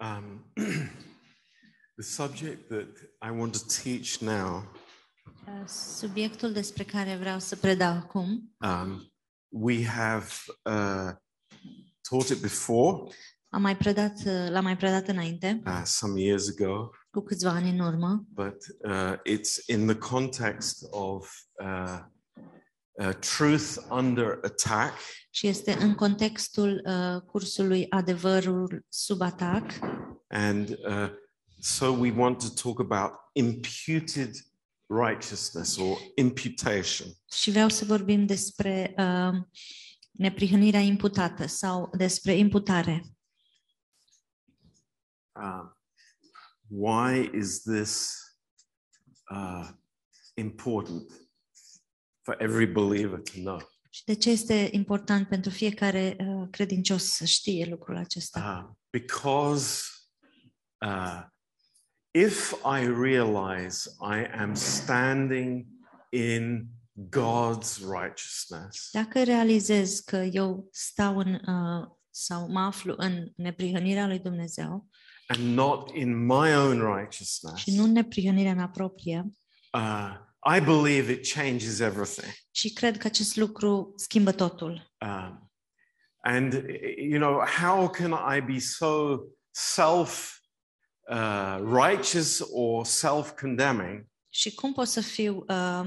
Um, the subject that I want to teach now, Uh, Subiectul despre care vreau să predau acum, um, we have uh, taught it before, am mai predat, uh, l-am mai predat înainte, uh, some years ago, cu câțiva ani în urmă, but uh, it's in the context of uh, uh, truth under attack. și este în contextul uh, cursului Adevărul sub atac And uh, so we want to talk about imputed righteousness or imputation. și vreau să vorbim despre uh, neprihănirea imputată sau despre imputare. Um, why is this uh, important for every believer to know? Și de ce este important pentru fiecare uh, credincios să știe lucrul acesta? Uh, because uh, if I realize I am standing in God's righteousness, Dacă realizez că eu stau în uh, sau mă aflu în neprihănirea lui Dumnezeu and not in my own righteousness, și nu în neprihănirea mea proprie, uh, I believe it changes everything. și cred că acest lucru schimbă totul. Um, and you know, how can I be so self uh, righteous or self condemning Și cum pot să fiu uh,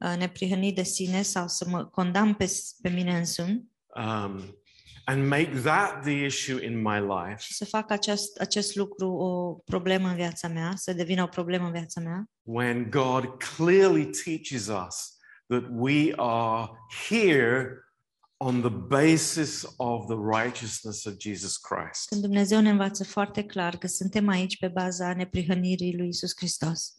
uh, neprihănit de sine sau să mă condamn pe, pe mine însumi um, and make that the issue in my life și să fac acest, acest lucru o problemă în viața mea, să devină o problemă în viața mea, when God clearly teaches us that we are here on the basis of the righteousness of Jesus Christ? când Dumnezeu ne învață foarte clar că suntem aici pe baza neprihănirii lui Isus Hristos.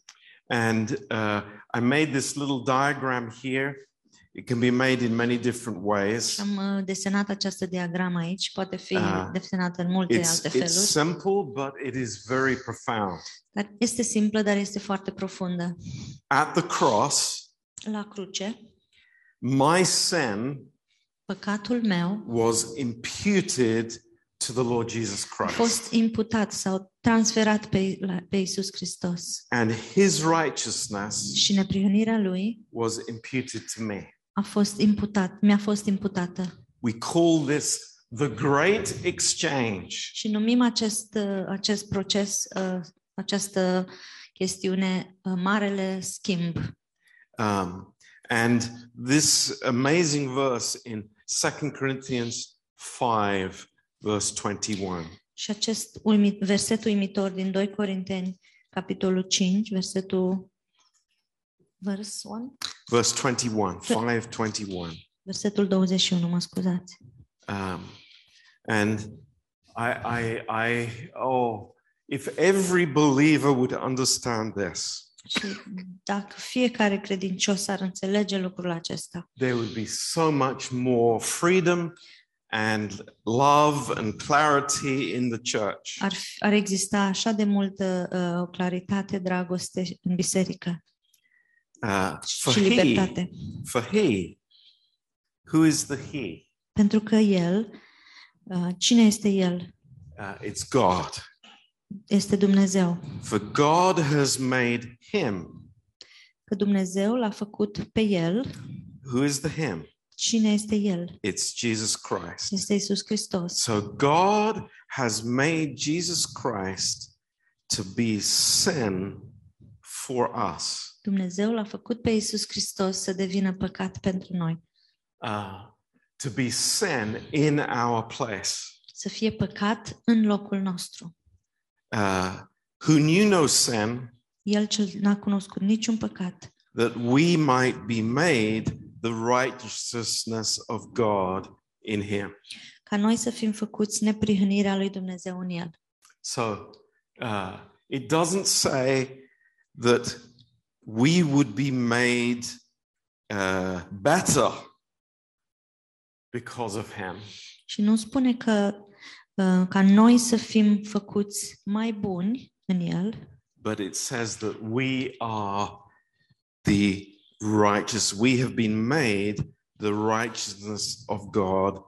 And uh, I made this little diagram here. It can be made in many different ways. Și am uh, desenat această diagramă aici, poate fi Ah. desenată în multe It's, alte it's feluri, simple, but it is very profound. dar este simplă, dar este foarte profundă. At the cross, La cruce, my sin păcatul meu was imputed to the Lord Jesus a Christ, fost imputat sau transferat pe, la, pe Isus Hristos and his righteousness și neprihănirea lui was imputed to me. A fost imputat, mi-a fost imputată. We call this the great exchange. Și numim acest, uh, acest proces, uh, această chestiune, uh, marele schimb. Um, and this amazing verse in 2 Corinthians 5, verse 21. Și acest uimit, verset uimitor din 2 Corinteni, capitolul 5, versetul vers 1, Verse 21, 5 21. versetul 21, mă scuzați. Um, and I, I, I, oh, if every believer would understand this, Și dacă fiecare credincios ar înțelege lucrul acesta, there would be so much more freedom and love and clarity in the church. ar, fi- ar exista așa de multă uh, claritate, dragoste în biserică Uh, for și he, for he, who is the he? Pentru că El, uh, cine este El? Uh, it's God. Este Dumnezeu. For God has made him. Că Dumnezeu l-a făcut pe El. Who is the him? Cine este El? It's Jesus Christ. Este Isus Hristos. So God has made Jesus Christ to be sin for us. Dumnezeu l-a făcut pe Isus Hristos să devină păcat pentru noi. Uh, to be sin in our place. Să fie păcat în locul nostru. Uh, who knew no sin, El cel n-a cunoscut niciun păcat, that we might be made the righteousness of God in him. ca noi să fim făcuți neprihănirea lui Dumnezeu în El. So uh, it doesn't say that we would be made uh, better because of him. Și nu spune că uh, ca noi să fim făcuți mai buni în El, but it says that we are the righteous. We have been made the righteousness of God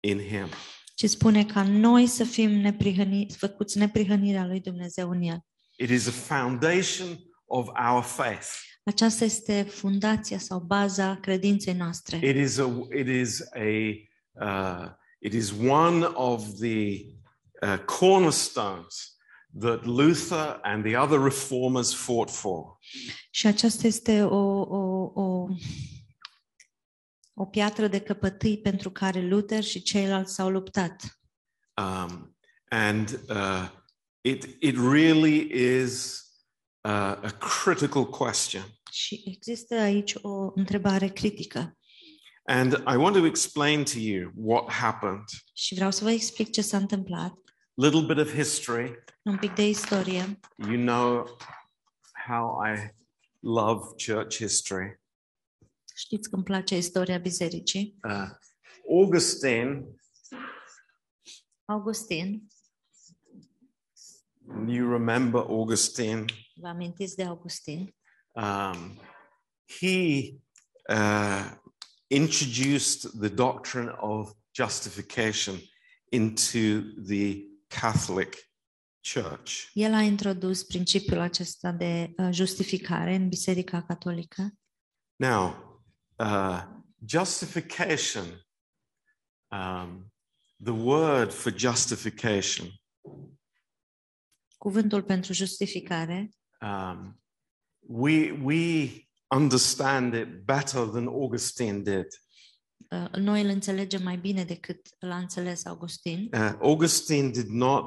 in Him. ci spune ca noi să fim neprihăni, făcuți neprihănirea lui Dumnezeu în el. It is a foundation of our faith. Aceasta este fundația sau baza credinței noastre. It is a it is a uh, it is one of the uh, cornerstones that Luther and the other reformers fought for. Și aceasta este o, o, o, o piatră de căpătâi pentru care Luther și ceilalți s-au luptat. Um, and uh, it it really is uh, a critical question. Și există aici o întrebare critică. And I want to explain to you what happened. Și vreau să vă explic ce s-a întâmplat. Little bit of history. Un pic de istorie. You know how I love church history. Știți că îmi place istoria bisericii. Uh, Augustine, Augustin, you remember Augustine? Vă amintiți de Augustin? Um, he uh, introduced the doctrine of justification into the Catholic Church. El a introdus principiul acesta de uh, justificare în Biserica Catolică. Now, uh, justification, um, the word for justification Cuvântul pentru justificare, um, we we understand it better than Augustine did. uh, noi îl înțelegem mai bine decât l-a înțeles Augustin. Uh, Augustine did not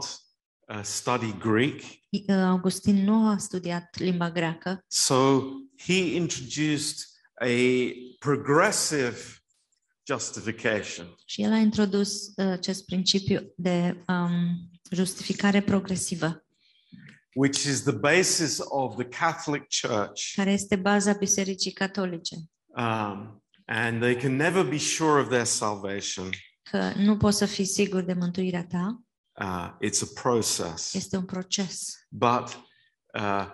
uh, study Greek, I- uh, Augustin nu a studiat limba greacă, so he introduced a progressive justification, Și el a introdus uh, acest principiu de um, justificare progresivă, which is the basis of the Catholic Church. care este baza Bisericii Catolice. Um, and they can never be sure of their salvation. Că nu poți să fii sigur de mântuirea ta, Uh, it's a process. este un proces. But uh,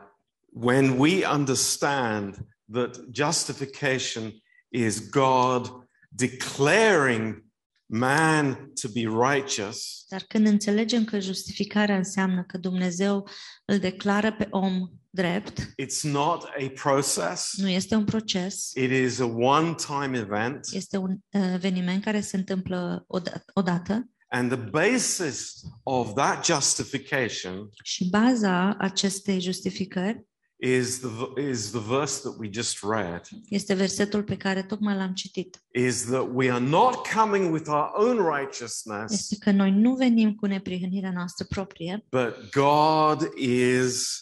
when we understand that justification is God declaring man to be righteous, Dar când înțelegem că justificarea înseamnă că Dumnezeu îl declară pe om drept, it's not a process, nu este un proces, it is a one time event. este un uh, eveniment care se întâmplă oda- odată. And the basis of that justification și baza acestei justificări is the, is the verse that we just read. este versetul pe care tocmai l-am citit. is that we are not coming with our own righteousness, Este că noi nu venim cu neprihănirea noastră proprie, but God is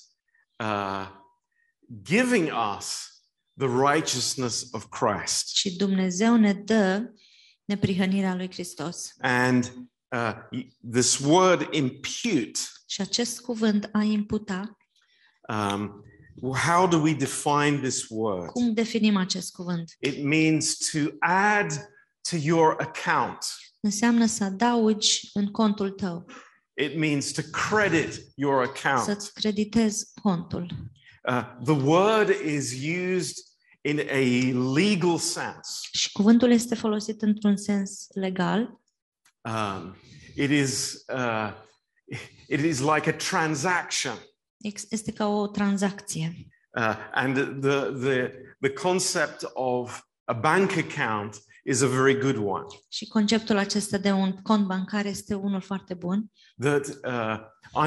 uh, giving us the righteousness of Christ. și Dumnezeu ne dă neprihănirea lui Hristos. And uh, y- this word impute, Și acest cuvânt a imputa, um, how do we define this word? cum definim acest cuvânt? It means to add to your account. Înseamnă să adaugi în contul tău, It means to credit your account. să-ți creditezi contul. Uh, the word is used in a legal sense. Și cuvântul este folosit într-un sens legal. Um, it is uh, it is like a transaction, Este ca o tranzacție. uh, and the the the concept of a bank account is a very good one. Și conceptul acesta de un cont bancar este unul foarte bun, That uh,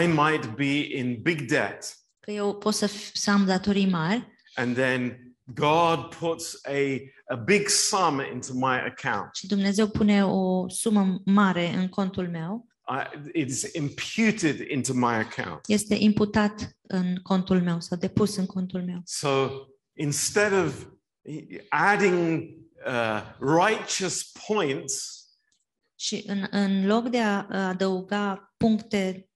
I might be in big debt, că eu pot să, f- să am datorii mari and then God puts a a big sum into my account. și Dumnezeu pune o sumă mare în contul meu, I, it is imputed into my account. este imputat în contul meu sau depus în contul meu. So instead of adding uh, righteous points, Și în, în loc de a a adăuga puncte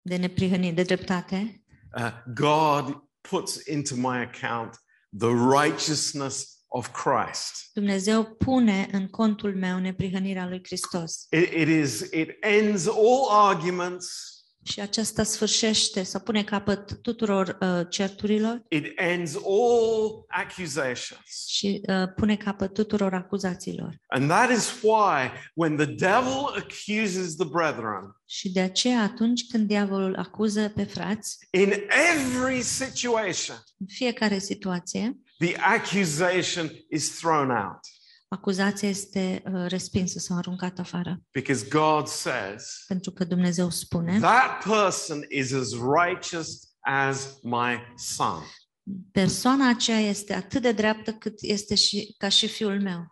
de neprihănire, de dreptate, uh, God puts into my account the righteousness of Christ. Dumnezeu pune în contul meu neprihănirea lui Hristos. It, it is it ends all arguments. Și aceasta sfârșește sau pune capăt tuturor uh, certurilor It ends all accusations. și uh, pune capăt tuturor acuzațiilor. And that is why when the devil accuses the brethren Și de aceea atunci când diavolul acuză pe frați, in every situation, în fiecare situație, the accusation is thrown out acuzația este uh, respinsă sau aruncată afară. because God says Pentru că Dumnezeu spune, that person is as righteous as my son. persoana aceea este atât de dreaptă cât este și ca și fiul meu.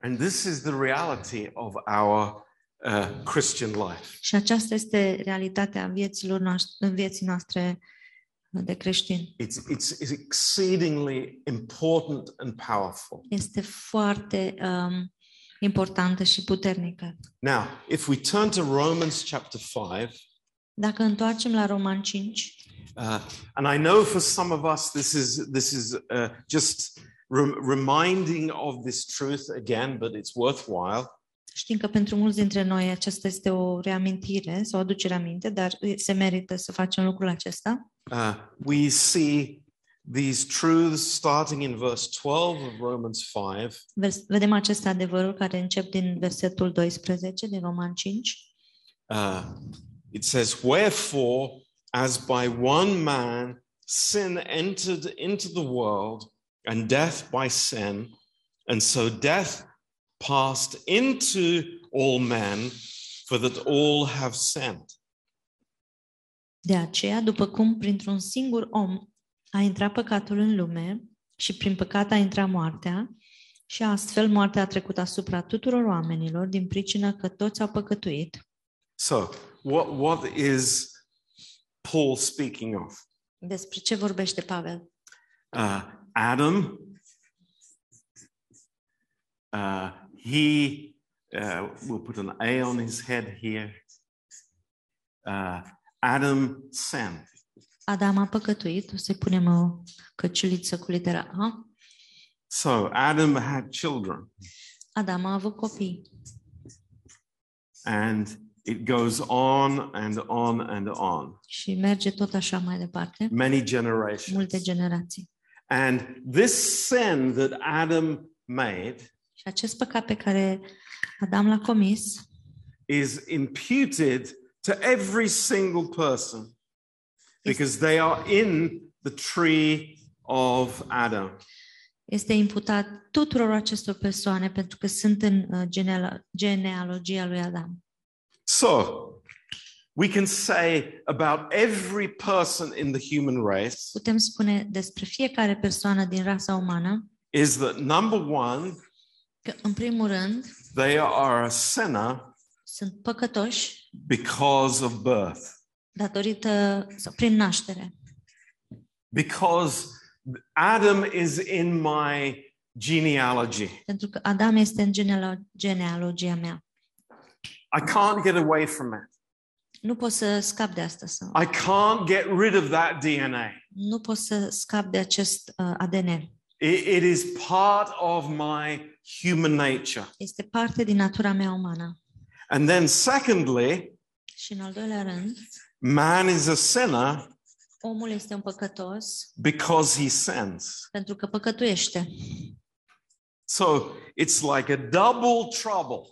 And this is the reality of our uh, Christian life. Și aceasta este realitatea vieților noastre, în vieții noastre de creștini. It's, it's, it's exceedingly important and powerful. Este foarte um, importantă și puternică. Now, if we turn to Romans chapter 5, Dacă întoarcem la Roman 5, uh, and I know for some of us this is, this is uh, just rem- reminding of this truth again, but it's worthwhile. Știm că pentru mulți dintre noi aceasta este o reamintire sau o aducere aminte, dar se merită să facem lucrul acesta. Uh, we see these truths starting in verse 12 of Romans 5. Vers- Vedem acest adevărul care încep din versetul 12 din Roman 5. Uh, it says, Wherefore, as by one man sin entered into the world, and death by sin, and so death passed into all men, for that all have sinned. De aceea, după cum printr-un singur om a intrat păcatul în lume și prin păcat a intrat moartea, și astfel moartea a trecut asupra tuturor oamenilor din pricină că toți au păcătuit. So, what, what is Paul speaking of? Despre ce vorbește Pavel? Uh, Adam, uh, he, uh, we'll put an A on his head here. Uh, Adam sinned. Adam a păcătuit, o să-i punem o căciuliță cu litera A. So Adam had children, Adam a avut copii and it goes on and on and on, și merge tot așa mai departe, many generations. multe generații. And this sin that Adam made acest păcat pe care Adam l-a comis is imputed to every single person because they are in the tree of Adam. este imputat tuturor acestor persoane pentru că sunt în uh, genealo- genealogia lui Adam. So we can say about every person in the human race Putem spune despre fiecare persoană din rasa umană is that number one, că, în primul rând, they are a sinner sunt păcătoși because of birth. datorită sau prin naștere. Because Adam is in my genealogy. Pentru că Adam este în genealo- genealogia mea. I can't get away from it. Nu pot să scap de asta sau I can't get rid of that DNA. nu pot să scap de acest uh, ADN. It, it is part of my human nature. Este parte din natura mea umană. And then, secondly, Și în al doilea rând, man is a sinner omul este un păcătos because he sins. pentru că păcătuiește. So it's like a double trouble,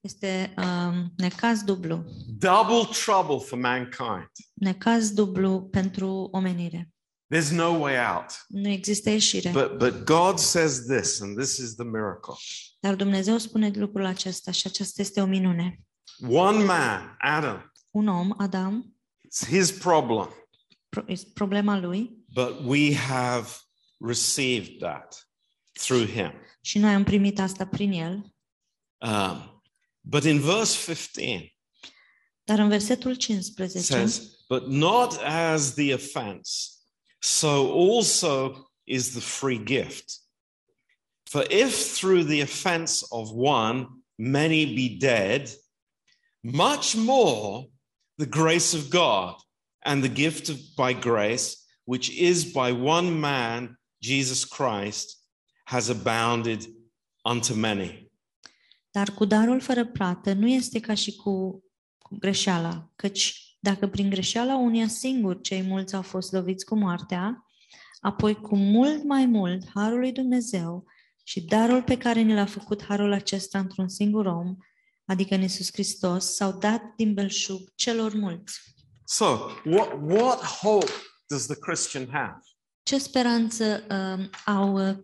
Este um, necaz dublu. double trouble for mankind. Necaz dublu pentru omenire. There's no way out. Nu există ieșire. But but God says this, and this is the miracle. Dar Dumnezeu spune lucrul acesta și aceasta este o minune. One man, Adam, Un om, Adam, it's his problem, pro- este problema lui but we have received that through him. și noi am primit asta prin el. Um, but in verse 15, Dar în versetul it 15 says, But not as the offense, so also is the free gift. For if through the offense of one many be dead, much more the grace of God and the gift of by grace, which is by one man, Jesus Christ, has abounded unto many. Dar cu darul fără plată nu este ca și cu, greșeala, căci Dacă prin greșeala unia singur cei mulți au fost loviți cu moartea, apoi cu mult mai mult harul lui Dumnezeu și darul pe care ni l-a făcut harul acesta într-un singur om, adică în Iisus Hristos, s-au dat din belșug celor mulți. So, what, what hope does the Christian have? Ce speranță uh, au, uh,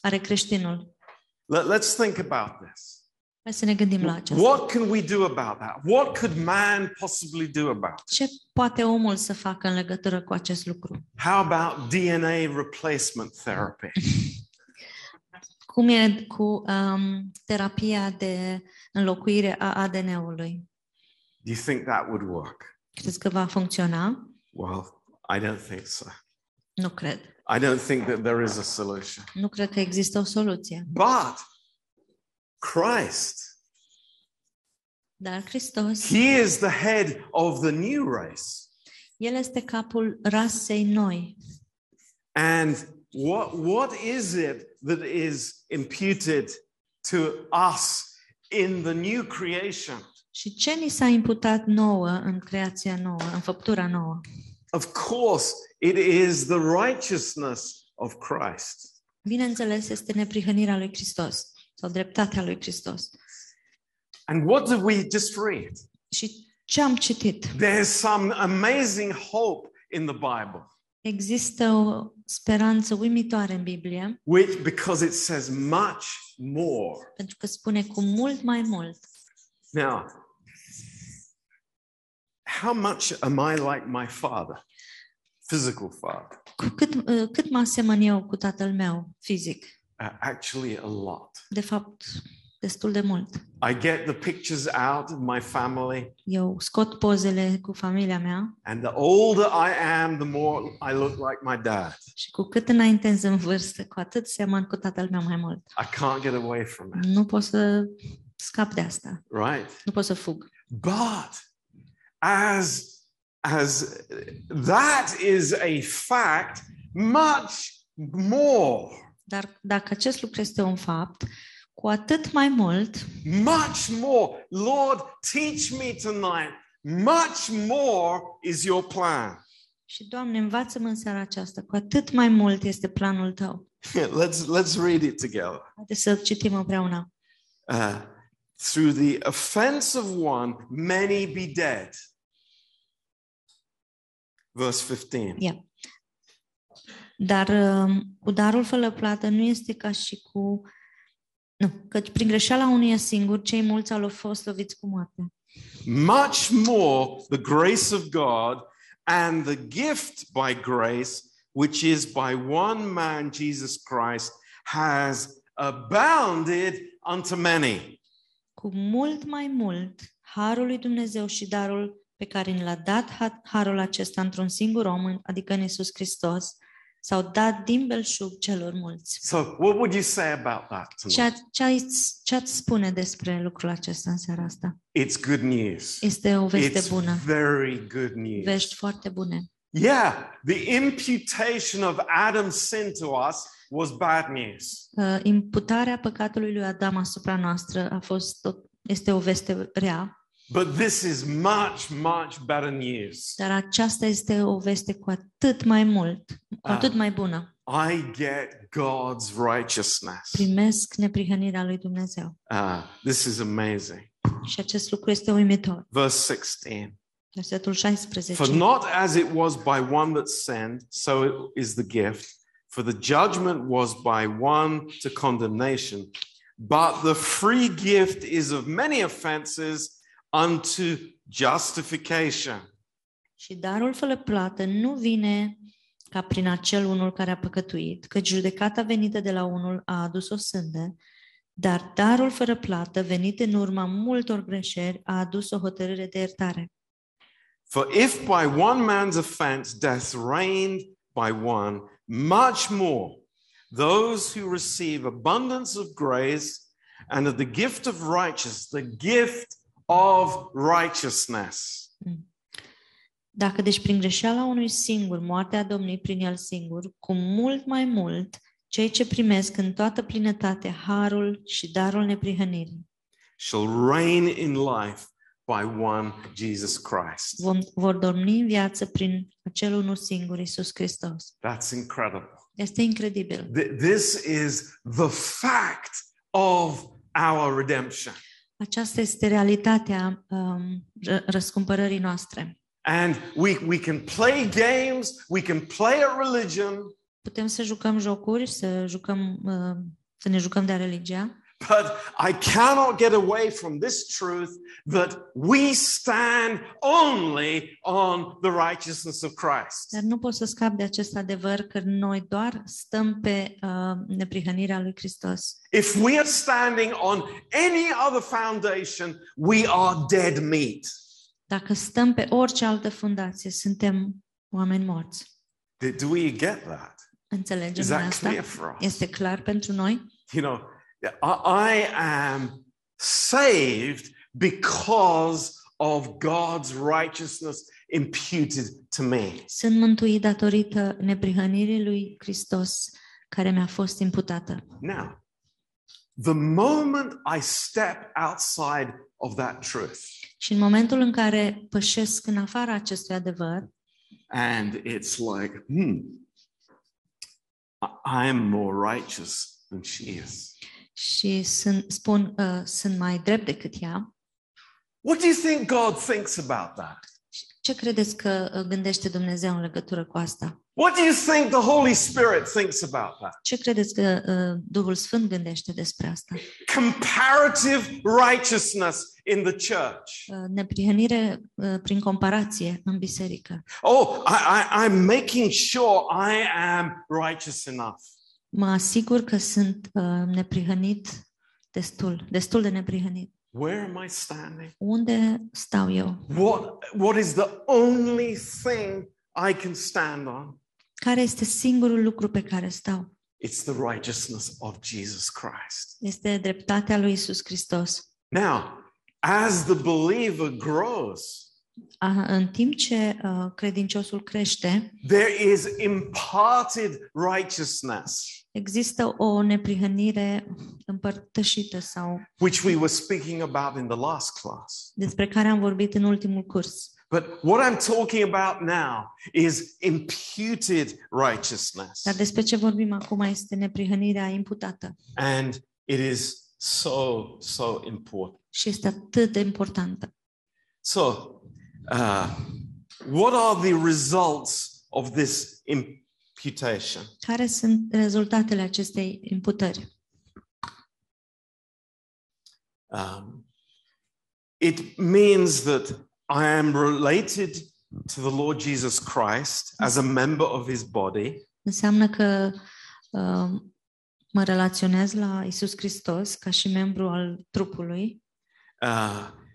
are creștinul? Let, let's think about this. Hai să ne gândim la aceasta. What can we do about that? What could man possibly do about it? Ce poate omul să facă în legătură cu acest lucru? How about DNA replacement therapy? Cum e cu um, terapia de înlocuire a ADN-ului? Do you think that would work? Crezi că va funcționa? Well, I don't think so. Nu cred. I don't think that there is a solution. Nu cred că există o soluție. But Christ, Dar Hristos, He is the head of the new race. El este capul rasei noi. And what, what is it that is imputed to us in the new creation? Și ce ni s-a imputat nouă în creația nouă, în făptura nouă? Of course, it is the righteousness of Christ. Bineînțeles, este neprihănirea lui Hristos sau dreptatea lui Hristos. And what did we just read? Și ce am citit? There's some amazing hope in the Bible, Există o speranță uimitoare în Biblie, which because it says much more. pentru că spune cu mult mai mult. Now, how much am I like my father? Physical father. Cu cât, uh, cât mă asemăn eu cu tatăl meu fizic? Uh, actually, a lot. De fapt, destul de mult. I get the pictures out of my family, Eu scot pozele cu familia mea and the older I am, the more I look like my dad. și cu cât înaintez în vârstă, cu atât seamăn cu tatăl meu mai mult. I can't get away from it, Nu pot să scap de asta. right? Nu pot să fug. But as as that is a fact, much more, Dar dacă acest lucru este un fapt, cu atât mai mult, much more. Lord, teach me tonight. Much more is your plan. și Doamne, învață-mă în seara aceasta, cu atât mai mult este planul Tău. let's let's read it together. Haideți să citim împreună. Uh, through the offense of one, many be dead. Verse 15. Ia. Dar um, cu darul fără plată nu este ca și cu... Nu, căci prin greșeala unuia singur, cei mulți au fost loviți cu moarte. Much more the grace of God and the gift by grace, which is by one man, Jesus Christ, has abounded unto many. Cu mult mai mult, harul lui Dumnezeu și darul pe care ni l-a dat ha- harul acesta într-un singur om, adică în Iisus Hristos, s-au dat din belșug celor mulți. So, what would you say about that Ce, tonight? ce, ai- ce ați spune despre lucrul acesta în seara asta? It's good news. Este o veste It's bună, very good news. vești foarte bune. Yeah, the imputation of Adam's sin to us was bad news. Uh, imputarea păcatului lui Adam asupra noastră a fost o, este o veste rea, But this is much, much better news. dar aceasta este o veste cu atât mai mult, cu Ah. atât mai bună. I get God's righteousness. Primesc neprihănirea lui Dumnezeu. Ah, this is amazing. Și acest lucru este uimitor. Verse 16. Versetul 16. For not as it was by one that sinned, so it is the gift. For the judgment was by one to condemnation, but the free gift is of many offenses unto justification. Și darul fără plată nu vine ca prin acel unul care a păcătuit, că judecata venită de la unul a adus o sânde, dar darul fără plată, venit în urma multor greșeli, a adus o hotărâre de iertare. For if by one man's offense death reigned by one, much more those who receive abundance of grace and of the gift of righteousness, the gift of righteousness. Dacă deci prin greșeala unui singur moartea a domnit prin el singur, cu mult mai mult, cei ce primesc în toată plinătate harul și darul neprihănirii, shall reign in life by one Jesus Christ. Vom, vor dormi în viață prin acel unul singur, Isus Hristos. That's incredible. Este incredibil. Th- This is the fact of our redemption. Aceasta este realitatea um, ră- răscumpărării noastre. And we, we can play games, we can play a religion, Putem să jucăm jocuri, să jucăm, uh, să ne jucăm de religia, but I cannot get away from this truth that we stand only on the righteousness of Christ. dar nu pot să scap de acest adevăr că noi doar stăm pe uh, neprihănirea lui Hristos. If we are standing on any other foundation, we are dead meat. Dacă stăm pe orice altă fundație, suntem oameni morți. Do- we get that? Înțelegem Is that asta? clear for us? Este clar pentru noi? You know, I, I am saved because of God's righteousness imputed to me. Sunt mântuit datorită neprihănirii lui Hristos care mi-a fost imputată. Now, the moment I step outside of that truth Și în momentul în care pășesc în afara acestui adevăr and it's like, hmm, I- I am more righteous than she is. Și sunt, spun uh, sunt mai drept decât ea, What do you think God thinks about that? ce credeți că uh, gândește Dumnezeu în legătură cu asta? What do you think the Holy Spirit thinks about that? Ce credeți că uh, Duhul Sfânt gândește despre asta? Comparative righteousness in the church. Uh, neprihănire uh, prin comparație în biserică. Oh, I, I, I'm making sure I am righteous enough. Mă asigur că sunt uh, neprihănit destul, destul de neprihănit. Where am I standing? Unde stau eu? What, what is the only thing I can stand on? Care este singurul lucru pe care stau? It's the righteousness of Jesus Christ. Este dreptatea lui Isus Hristos. Now, as the believer grows, A, în timp ce uh, credinciosul crește, there is imparted righteousness, există o neprihănire împărtășită sau which we were speaking about in the last class. despre care am vorbit în ultimul curs. But what I'm talking about now is imputed righteousness. Dar despre ce vorbim acum este neprihănirea imputată And it is so, so important. și este atât de importantă. So, uh, what are the results of this imputation? Care sunt rezultatele acestei imputări? Um, it means that I am related to the Lord Jesus Christ as a member of his body. Înseamnă că uh, mă relaționez la Isus Hristos ca și membru al trupului. Uh, I,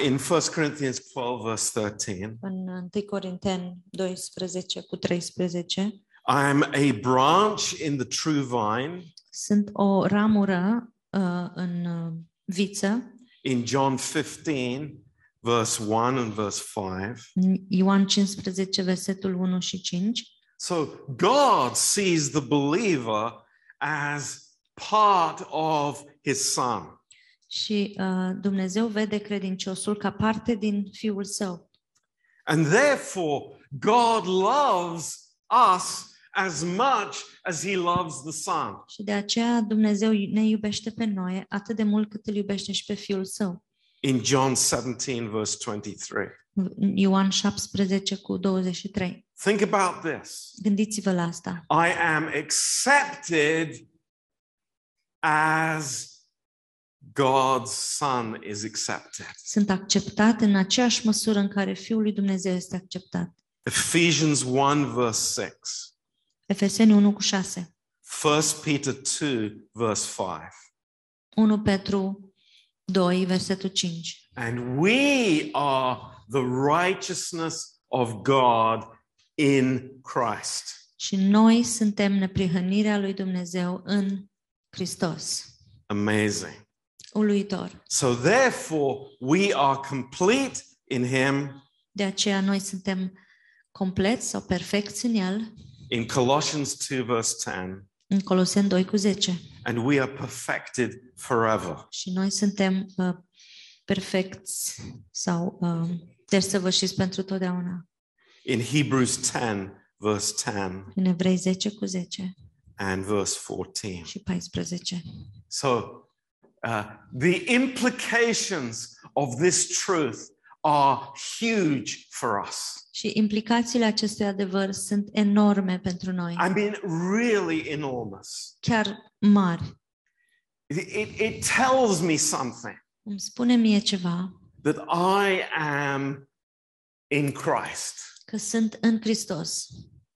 in 1 Corinthians 12, verse 13, În 1 Corinteni 12 cu 13, I am a branch in the true vine. sunt o ramură uh, în uh, viță. In John 15, verse 1 and verse 5. În Ioan 15, versetul 1 și 5. So God sees the believer as part of his son. Și uh, Dumnezeu vede credinciosul ca parte din Fiul Său. And therefore, God loves us as much as he loves the son. Și de aceea Dumnezeu ne iubește pe noi atât de mult cât îl iubește și pe Fiul Său. In John 17, verse 23. În Ioan 17 cu 23. Think about this. Gândiți-vă la asta. I am accepted as God's son is accepted. Sunt acceptat în aceeași măsură în care Fiul lui Dumnezeu este acceptat. Ephesians 1, verse 6. Efeseni 1 cu 6. 1 Peter 2, verse 5. 1 Petru 2, versetul 5. And we are the righteousness of God in Christ. Și noi suntem neprihănirea lui Dumnezeu în Hristos. Amazing. Uluitor. So, therefore, we are complete in Him. De aceea noi suntem compleți sau perfecți în El, In Colossians 2, verse 10, în Coloseni 2 cu 10. and we are perfected forever. Și noi suntem uh, perfecți sau uh, desăvârșiți pentru totdeauna. In Hebrews 10, verse 10 În Evrei 10 cu 10 and verse 14. și 14. So, uh, the implications of this truth are huge for us. Și implicațiile acestui adevăr sunt enorme pentru noi, I mean, really enormous. chiar mari. It, it, tells me something Îmi spune mie ceva that I am in Christ că sunt în Hristos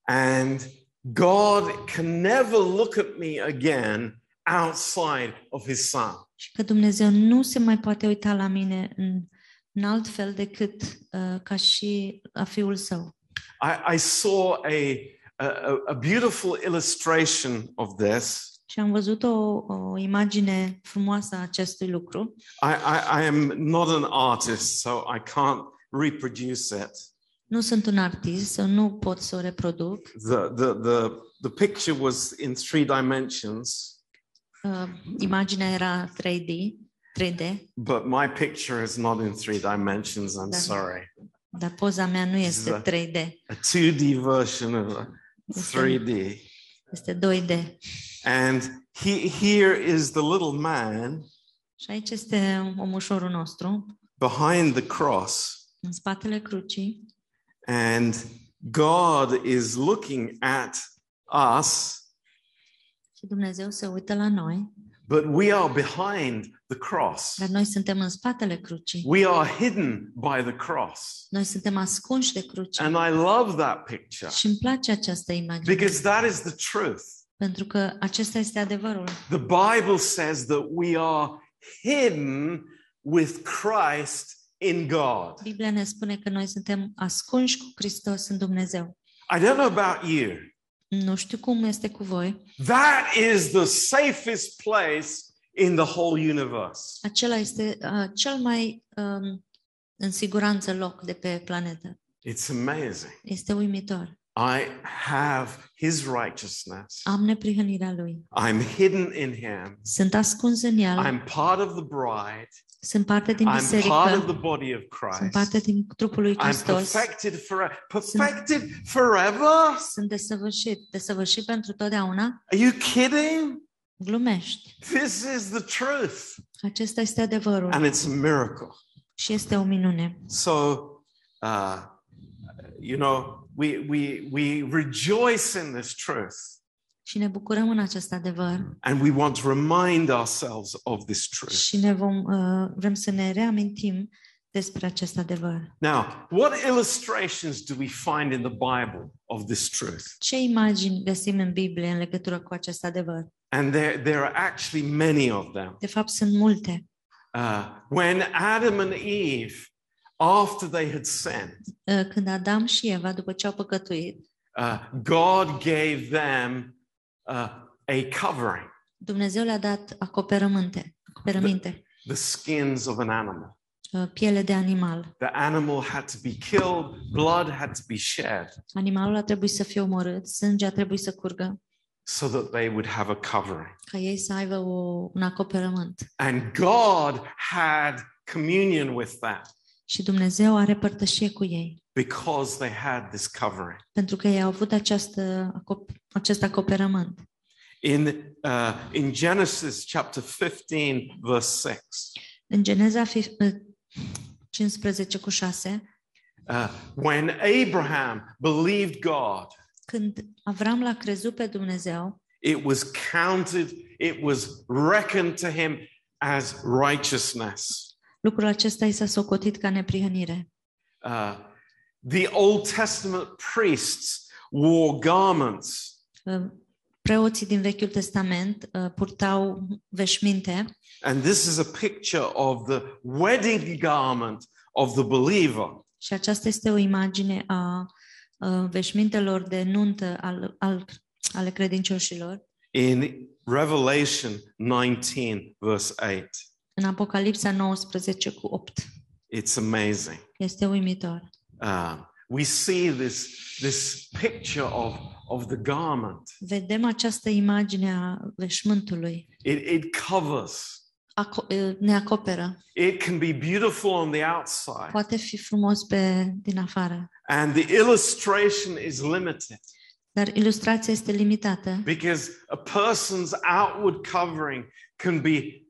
and God can never look at me again outside of his son. și că Dumnezeu nu se mai poate uita la mine în, în alt fel decât uh, ca și la Fiul Său. I, I saw a, a, a beautiful illustration of this. Și am văzut o, o imagine frumoasă a acestui lucru. I, I, I am not an artist, so I can't reproduce it. Nu sunt un artist, să nu pot să o reproduc. The, the, the, the picture was in three dimensions, Uh, imaginea era 3D, 3D, but my picture is not in three dimensions. I'm Then- sorry. dar poza mea nu este a, 3D, A 2D version of a 3D. este 2D. And he, here is the little man Și aici este omușorul nostru, behind the cross, în spatele crucii, and God is looking at us, și Dumnezeu se uită la noi, but we are behind the cross. dar noi suntem în spatele crucii. We are hidden by the cross. Noi suntem ascunși de cruce. And I love that picture Și îmi place această imagine, because that is the truth. pentru că acesta este adevărul. The Bible says that we are hidden with Christ in God. Biblia ne spune că noi suntem ascunși cu Hristos în Dumnezeu. I don't know about you. Nu știu cum este cu voi. That is the safest place in the whole universe. Acela este uh, cel mai um, în siguranță loc de pe planetă. It's amazing. Este uimitor. I have his righteousness. Am neprihănirea Lui. I'm hidden in him. Sunt ascuns în El. I'm part of the bride. Sunt parte din I'm part of biserică. the body of Sunt parte Christ. din trupul lui I'm Hristos. perfected forever. Perfected forever? Sunt desăvârșit. Desăvârșit pentru totdeauna. Are you kidding? Glumești. This is the truth. Acesta este adevărul. And it's a miracle. Și este o minune. So, uh, you know, we, we, we rejoice in this truth Și ne bucurăm în acest adevăr. and we want to remind ourselves of this truth. Și ne vom, uh, vrem să ne reamintim despre acest adevăr. Now, what illustrations do we find in the Bible of this truth? Ce imagini găsim în Biblie în legătură cu acest adevăr? And there, there are actually many of them. De fapt, sunt multe. Uh, when Adam and Eve, after they had sinned, Uh, Când Adam și Eva, după ce au păcătuit, uh, God gave them uh, a covering, Dumnezeu le-a dat acoperământe, acoperăminte, the skins of an animal. uh, piele de animal. The animal had to be killed, blood had to be shed Animalul a trebuit să fie omorât, sânge a trebuit să curgă, so that they would have a covering. ca ei să aibă o, un acoperământ. And God had communion with that Și Dumnezeu are părtășie cu ei, because they had this covering. pentru că ei au avut această, acop- acest acoperământ. In, uh, in Genesis chapter 15, verse 6, În Geneza fi- uh, 15 cu 6, uh, when Abraham believed God, când Avram l-a crezut pe Dumnezeu, it was counted, it was reckoned to him as righteousness. lucrul acesta i s-a socotit ca neprihănire. Uh, the Old Testament priests wore garments Preoții din Vechiul Testament uh, purtau veșminte And this is a picture of the wedding garment of the believer. și aceasta este o imagine a uh, veșmintelor de nuntă al, al, ale credincioșilor In Revelation 19, verse 8. în Apocalipsa 19 cu 8. It's amazing. Este uimitor. Uh, we see this, this picture of, of the garment. Vedem această imagine a veșmântului. It, it covers. aco- ne acoperă. It can be beautiful on the outside, Poate fi frumos pe din afară, and the illustration is limited dar ilustrația este limitată because a person's outward covering can be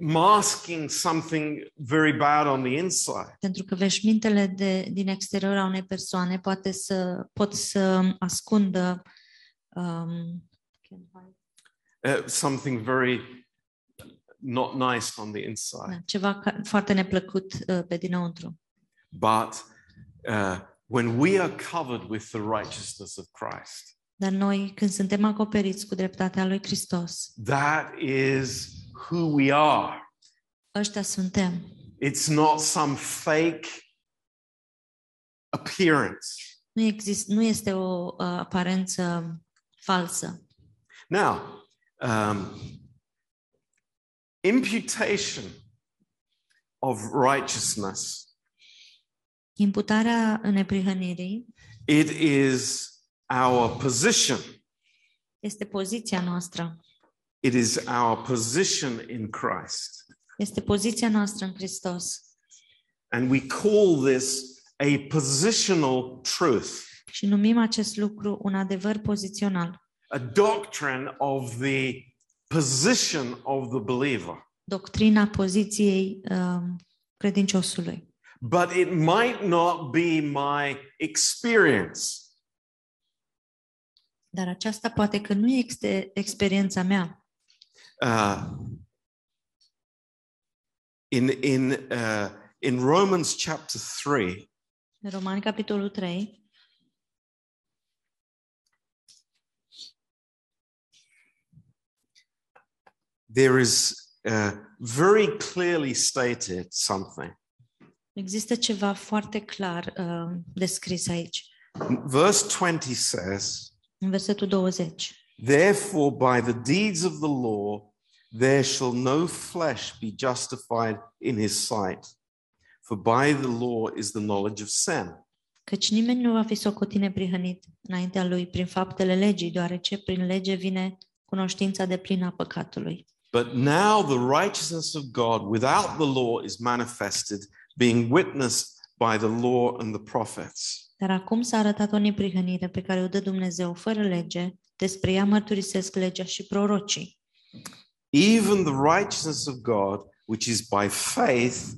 masking something very bad on the inside. pentru că veșmintele de, din exterior a unei persoane poate să pot să ascundă um, Uh, something very not nice on the inside. da, ceva ca, foarte neplăcut uh, pe dinăuntru. But uh, when we are covered with the righteousness of Christ, Dar noi, când suntem acoperiți cu dreptatea lui Hristos, that is who we are. ăștia suntem. It's not some fake appearance. Nu, exist, nu este o uh, aparență falsă. Now, um, imputation of righteousness, Imputarea neprihănirii it is our position. este poziția noastră. It is our position in Christ. Este poziția noastră în Hristos. And we call this a positional truth, Și numim acest lucru un adevăr pozițional, a doctrine of the position of the believer. doctrina poziției um, credinciosului. But it might not be my experience. Dar aceasta poate că nu este experiența mea. Uh, in in uh, in Romans chapter three, În Romani, capitolul 3, there is uh, very clearly stated something. există ceva foarte clar uh, descris aici. Verse 20 says, În versetul 20. Therefore, by the deeds of the law, there shall no flesh be justified in his sight. For by the law is the knowledge of sin. Căci nimeni nu va fi socotit neprihănit înaintea lui prin faptele legii, deoarece prin lege vine cunoștința de plină a păcatului. But now the righteousness of God without the law is manifested, being witnessed by the law and the prophets. Dar acum s-a arătat o neprihănire pe care o dă Dumnezeu fără lege, despre ea mărturisesc legea și prorocii. Even the righteousness of God, which is by faith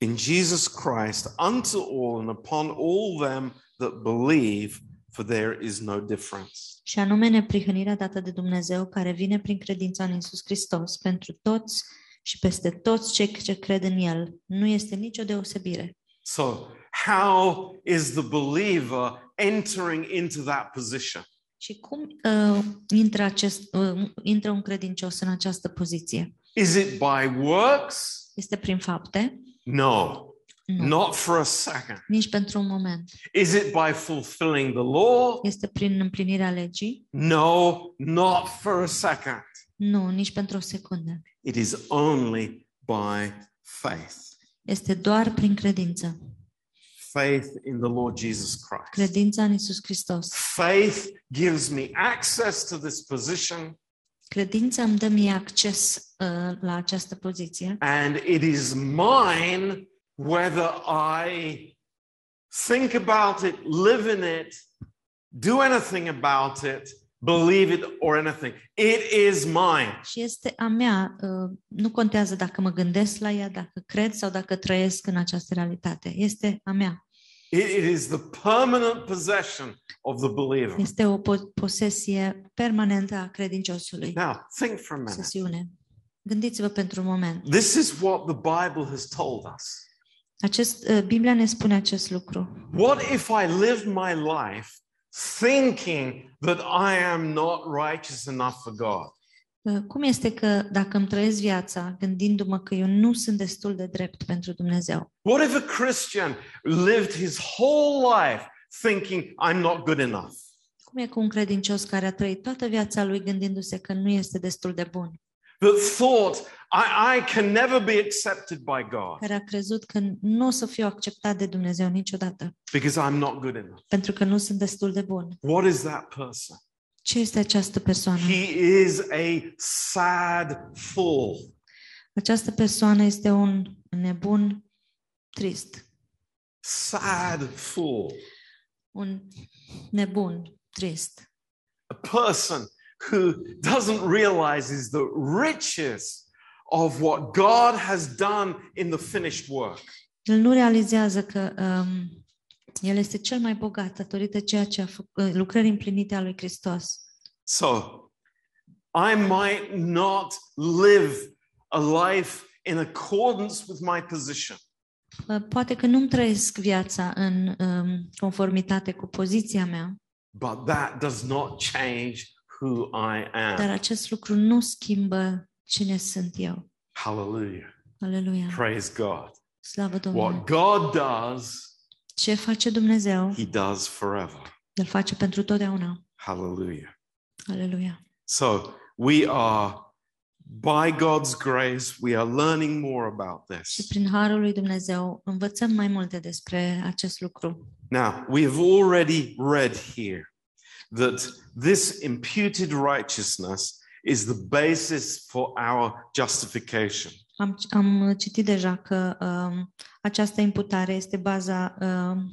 in Jesus Christ, unto all and upon all them that believe, for there is no difference. Și anume neprihănirea dată de Dumnezeu, care vine prin credința în Isus Hristos, pentru toți și peste toți cei ce cred în El. Nu este nicio deosebire. So, how is the believer entering into that position? Și cum uh, intră, acest, uh, intră un credincios în această poziție? Is it by works? Este prin fapte? No, Nu. not for a second. Nici pentru un moment. Is it by fulfilling the law? Este prin împlinirea legii? No, not for a second. Nu, nici pentru o secundă. It is only by faith. Este doar prin credință. Faith in the Lord Jesus Christ. Credința în Isus Hristos. Faith gives me access to this position, Credința îmi dă mie acces uh, la această poziție and it is mine whether I think about it, live in it, do anything about it, believe it, or anything. It is mine. și este a mea. Uh, nu contează dacă mă gândesc la ea, dacă cred sau dacă trăiesc în această realitate. Este a mea. It, is the permanent possession of the believer. Este o po- posesie permanentă a credinciosului. Now, think for a minute. Sesiune. Gândiți-vă pentru un moment. This is what the Bible has told us. Acest, uh, Biblia ne spune acest lucru. What if I live my life thinking that I am not righteous enough for God? Uh, Cum este că dacă îmi trăiesc viața gândindu-mă că eu nu sunt destul de drept pentru Dumnezeu? What if a Christian lived his whole life thinking I'm not good enough? Cum e cu un credincios care a trăit toată viața lui gândindu-se că nu este destul de bun? That thought I, I can never be accepted by God Care a crezut că nu o să fiu acceptat de Dumnezeu niciodată, because I'm not good enough. pentru că nu sunt destul de bun. What is that person? Ce este această persoană? He is a sad fool. Această persoană este un nebun trist. Sad fool. Un nebun trist. A person who doesn't realize is the riches of what God has done in the finished work. El nu realizează că um, el este cel mai bogat datorită ceea ce a făcut, lucrării împlinite a lui Hristos. So I might not live a life in accordance with my position. Uh, Poate că nu-mi trăiesc viața în um, conformitate cu poziția mea, But that does not change who I dar am. acest lucru nu schimbă cine sunt eu. Hallelujah. Aleluia. Praise God. Slavă Domnului. What God does, Ce face Dumnezeu, He does forever. El face pentru totdeauna. Hallelujah. Aleluia. So we are, by God's grace, we are learning more about Și this. prin harul lui Dumnezeu învățăm mai multe despre acest lucru. Now, we have already read here that this imputed righteousness is the basis for our justification. Am, am citit deja că um, această imputare este baza um,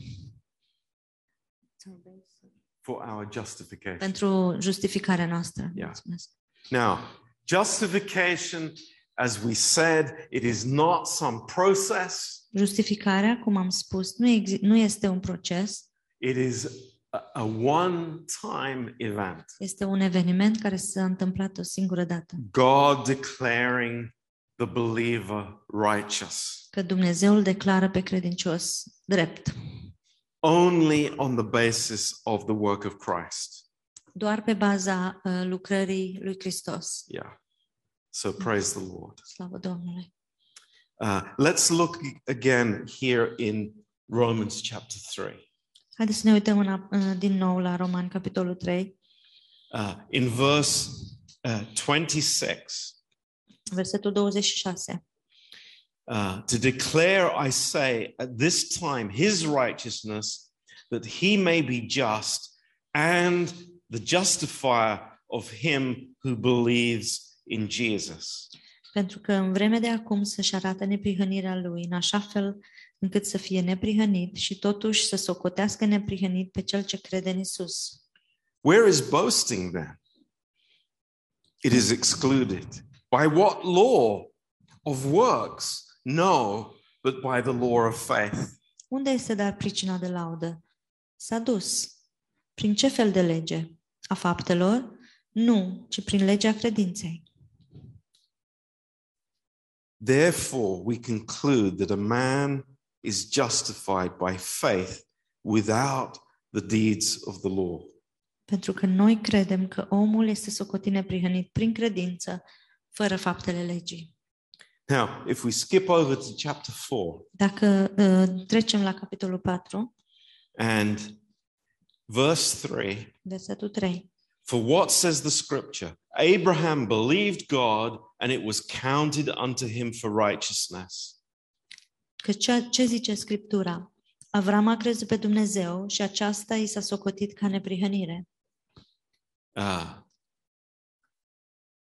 For our justification. pentru justificarea noastră. Yeah. Mulțumesc. Now, justification, as we said, it is not some process, Justificarea, cum am spus, nu, exi- nu este un proces, it is a, a one time event. este un eveniment care s-a întâmplat o singură dată. God declaring the believer righteous Că Dumnezeu îl declară pe credincios drept, only on the basis of the work of Christ. doar pe baza uh, lucrării lui Hristos. Yeah. So praise the Lord. Slavă Domnului. Uh, let's look again here in Romans chapter 3. Haideți să ne uităm în, a- uh, din nou la Roman, capitolul 3, Uh, in verse uh, 26, versetul 26. uh, to declare, I say, at this time, his righteousness, that he may be just and the justifier of him who believes in Jesus. Pentru că în vreme de acum să-și arate neprihănirea lui, în așa fel încât să fie neprihănit și totuși să socotească neprihănit pe cel ce crede în Isus. Where is boasting then? It is excluded. By what law of works? No, but by the law of faith. Unde este dar pricina de laudă? S-a dus. Prin ce fel de lege? A faptelor? Nu, ci prin legea credinței. Therefore, we conclude that a man is justified by faith without the deeds of the law. Pentru că noi credem că omul este socotit neprihănit prin credință, fără faptele legii. Now, if we skip over to chapter 4 Dacă uh, trecem la capitolul 4, and verse 3, versetul 3. for what says the scripture? Abraham believed God and it was counted unto him for righteousness. Că ce, ce zice Scriptura? Avram a crezut pe Dumnezeu și aceasta i s-a socotit ca neprihănire. Ah.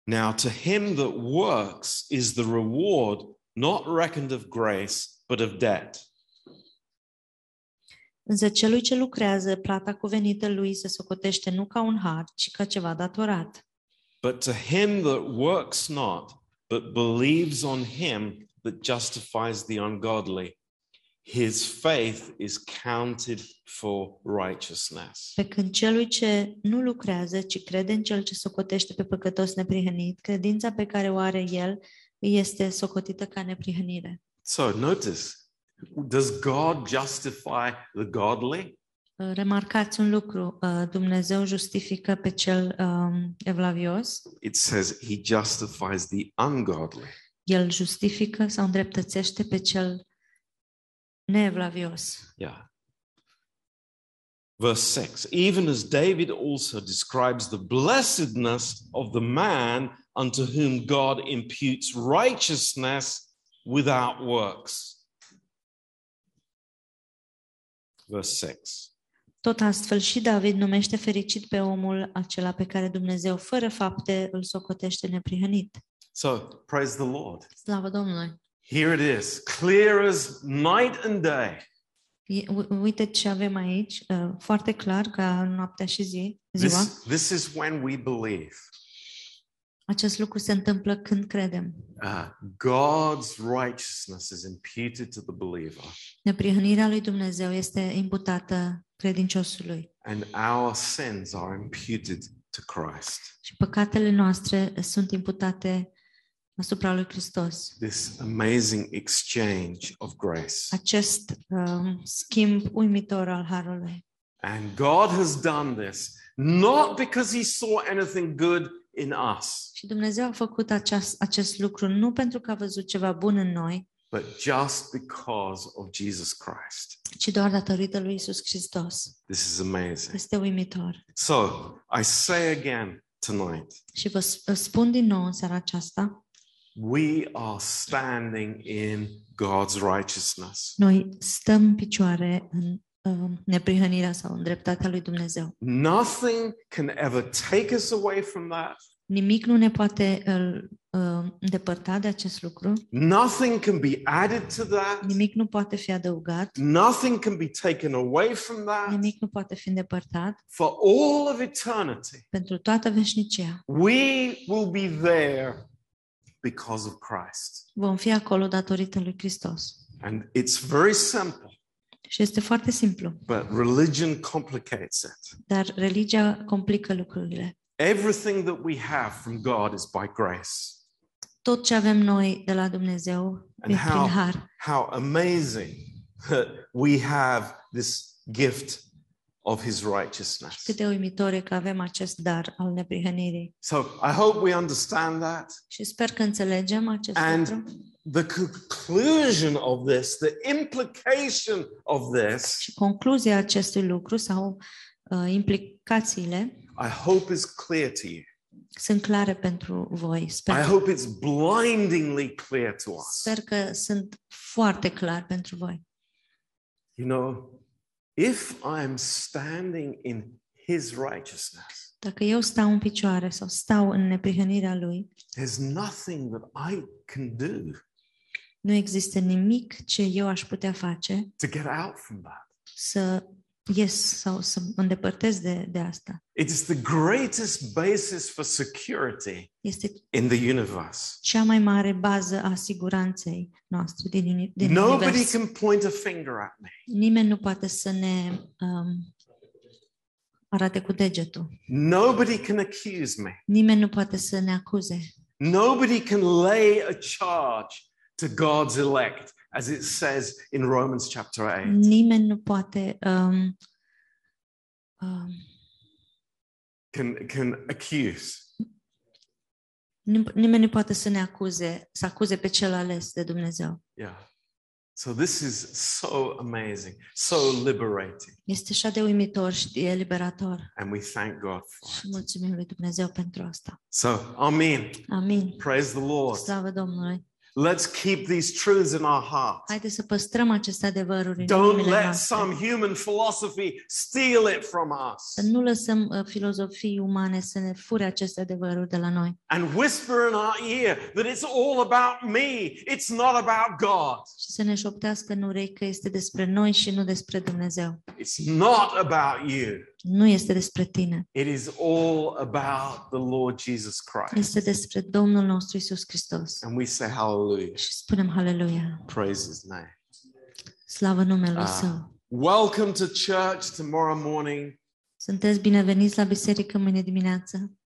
Now, to him that works is the reward not reckoned of grace, but of debt. Însă celui ce lucrează, plata cuvenită lui se socotește nu ca un har, ci ca ceva datorat. But to him that works not, but believes on him that justifies the ungodly, his faith is counted for righteousness. Pe când celui ce nu lucrează, ci crede în cel ce socotește pe păcătos neprihănit, credința pe care o are el îi este socotită ca neprihănire. So, notice does God justify the godly? Uh, Remarcați un lucru, uh, Dumnezeu justifică pe cel um, evlavios, It says he justifies the ungodly. el justifică sau îndreptățește pe cel neevlavios. Yeah. Verse 6 Even as David also describes the blessedness of the man unto whom God imputes righteousness without works. Verse 6 Tot astfel și David numește fericit pe omul acela pe care Dumnezeu fără fapte îl socotește neprihănit. So praise the Lord. Slavă Domnului! Here it is, clear as night and day. E- u- Uite ce avem aici, uh, foarte clar ca noaptea și zi, ziua. This, this is when we believe. Acest lucru se întâmplă când credem. Uh, God's righteousness is imputed to the believer, Neprihănirea lui Dumnezeu este imputată credinciosului and our sins are imputed to Christ. și păcatele noastre sunt imputate asupra lui Hristos. This amazing exchange of grace. Acest um, schimb uimitor al harului. And God has done this not because he saw anything good in us, Și Dumnezeu a făcut aceast, acest lucru nu pentru că a văzut ceva bun în noi, but just because of Jesus Christ. ci doar datorită lui Isus Hristos. This is amazing. Este uimitor. So I say again tonight, Și vă s- vă spun din nou în seara aceasta, we are standing in God's righteousness. noi stăm în picioare în um, neprihănirea sau în dreptatea lui Dumnezeu. Nothing can ever take us away from that. Nimic nu ne poate uh, uh, îndepărta de acest lucru, Nothing can be added to that. nimic nu poate fi adăugat, Nothing can be taken away from that. nimic nu poate fi îndepărtat For all of eternity, pentru toată veșnicia. we will be there because of Christ. Vom fi acolo datorită lui Hristos. And it's very simple, Și este foarte simplu, but religion complicates it. dar religia complică lucrurile. Everything that we have from God is by grace. Tot ce avem noi de la Dumnezeu And e how- prin har. How amazing that we have this gift of his righteousness. Cât de uimitor e că avem acest dar al neprihănirii. So I hope we understand that. Și sper că înțelegem acest And lucru. the conclusion of this, the implication of this, Și concluzia acestui lucru sau uh, implicațiile I hope is clear to you. sunt clare pentru voi. I Sper, hope it's blindingly clear to us. sper că sunt foarte clar pentru voi. You know, if I'm standing in his righteousness, Dacă eu stau în picioare sau stau în neprihănirea lui, there's nothing that I can do nu există nimic ce eu aș putea face to get out from that. să ies sau să mă îndepărtez de, de asta. It is the greatest basis for security Este in the universe. cea mai mare bază a siguranței noastre din, uni- din Nobody univers. can point a finger at me. Nimeni nu poate să ne um, arate cu degetul. Nobody can accuse me. Nimeni nu poate să ne acuze. Nobody can lay a charge to God's elect, as it says in Romans chapter 8. Nimeni nu poate um, um, Can, can accuse. nim- nimeni nu poate să ne acuze, să acuze pe cel ales de Dumnezeu. Yeah. So this is so amazing, so liberating. Este așa de uimitor și de eliberator. And we thank God for Și it. mulțumim lui Dumnezeu pentru asta. So, Amen. Amin. Praise the Lord. Slavă Domnului. Let's keep these truths in our heart. Haideți să păstrăm aceste adevăruri în Don't inimile let noastre. some human philosophy steal it from us Să nu lăsăm uh, filozofii umane să ne fure aceste adevăruri de la noi and whisper in our ear that it's all about me, it's not about God. și să ne șoptească în urechi că este despre noi și nu despre Dumnezeu. It's not about you, Nu este despre tine. it is all about the Lord Jesus Christ. Este despre Domnul nostru Isus Hristos. And we say hallelujah. Și spunem Haleluia. Praise his name. Slavă numelui Ah. Său. Welcome to church tomorrow morning. Sunteți bineveniți la biserică mâine dimineață.